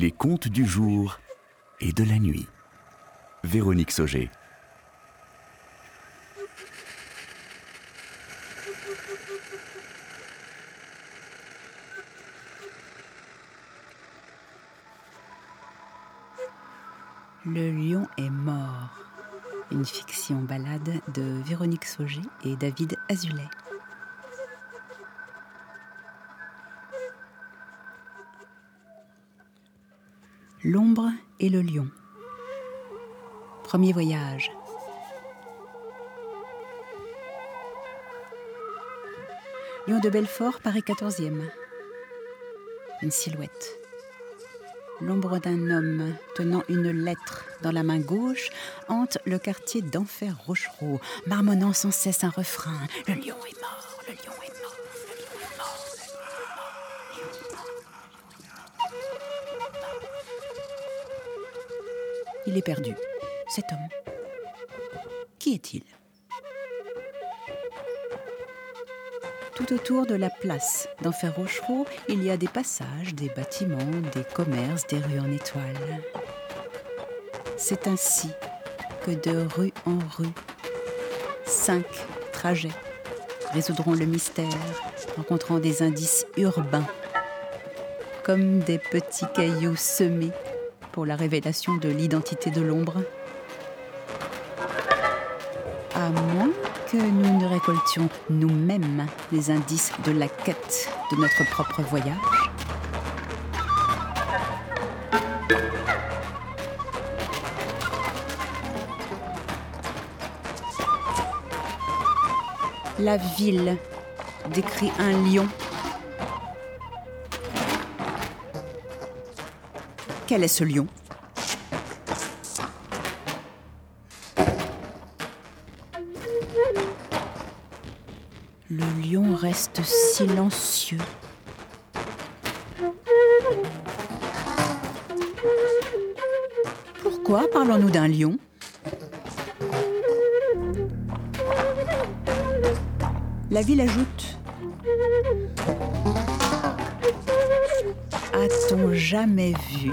Les contes du jour et de la nuit. Véronique Sauger. Le lion est mort. Une fiction balade de Véronique Sauger et David Azulet. L'ombre et le lion. Premier voyage. Lion de Belfort, Paris 14e. Une silhouette. L'ombre d'un homme tenant une lettre dans la main gauche hante le quartier d'Enfer Rochereau, marmonnant sans cesse un refrain. Le lion est mort, le lion est mort, le lion est mort, le lion est mort, Il est perdu, cet homme. Qui est-il? Tout autour de la place d'Enfer Rochereau, il y a des passages, des bâtiments, des commerces, des rues en étoiles. C'est ainsi que de rue en rue, cinq trajets résoudront le mystère, rencontrant des indices urbains, comme des petits cailloux semés pour la révélation de l'identité de l'ombre. À moins que nous ne récoltions nous-mêmes les indices de la quête de notre propre voyage. La ville décrit un lion. Quel est ce lion? Le lion reste silencieux. Pourquoi parlons-nous d'un lion? La ville ajoute A-t-on jamais vu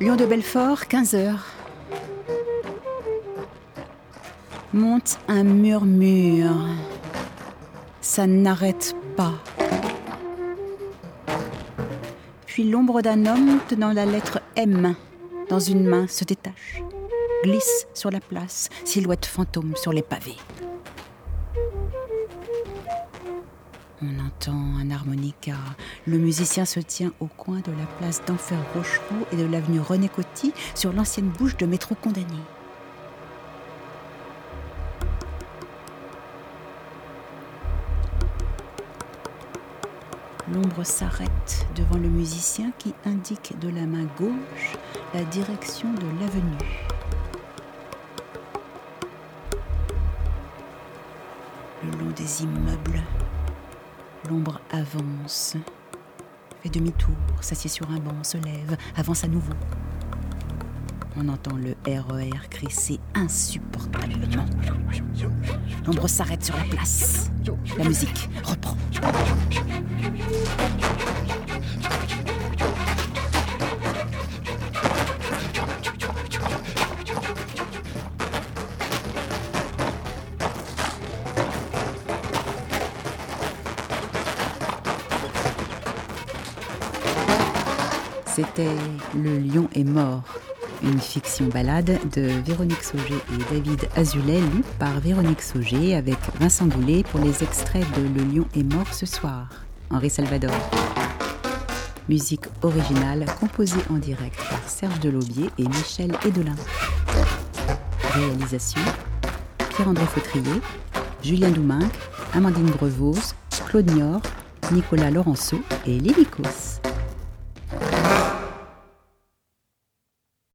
Lion de Belfort, 15 heures. Monte un murmure. Ça n'arrête pas. Puis l'ombre d'un homme tenant la lettre M dans une main se détache, glisse sur la place, silhouette fantôme sur les pavés. On entend un harmonica. Le musicien se tient au coin de la place d'Enfer Rochereau et de l'avenue René Coty sur l'ancienne bouche de métro condamné. L'ombre s'arrête devant le musicien qui indique de la main gauche la direction de l'avenue. Le long des immeubles, l'ombre avance, fait demi-tour, s'assied sur un banc, se lève, avance à nouveau. On entend le RER crisser insupportablement. L'ombre s'arrête sur la place. La musique reprend. C'était Le lion est mort, une fiction balade de Véronique Sauger et David Azulet, lue par Véronique Sauger avec Vincent Goulet pour les extraits de Le lion est mort ce soir, Henri Salvador. Musique originale composée en direct par Serge Delaubier et Michel Edelin. Réalisation Pierre-André Fautrier, Julien Douminc, Amandine Grevose, Claude Niort, Nicolas Laurenceau et Lily Kos.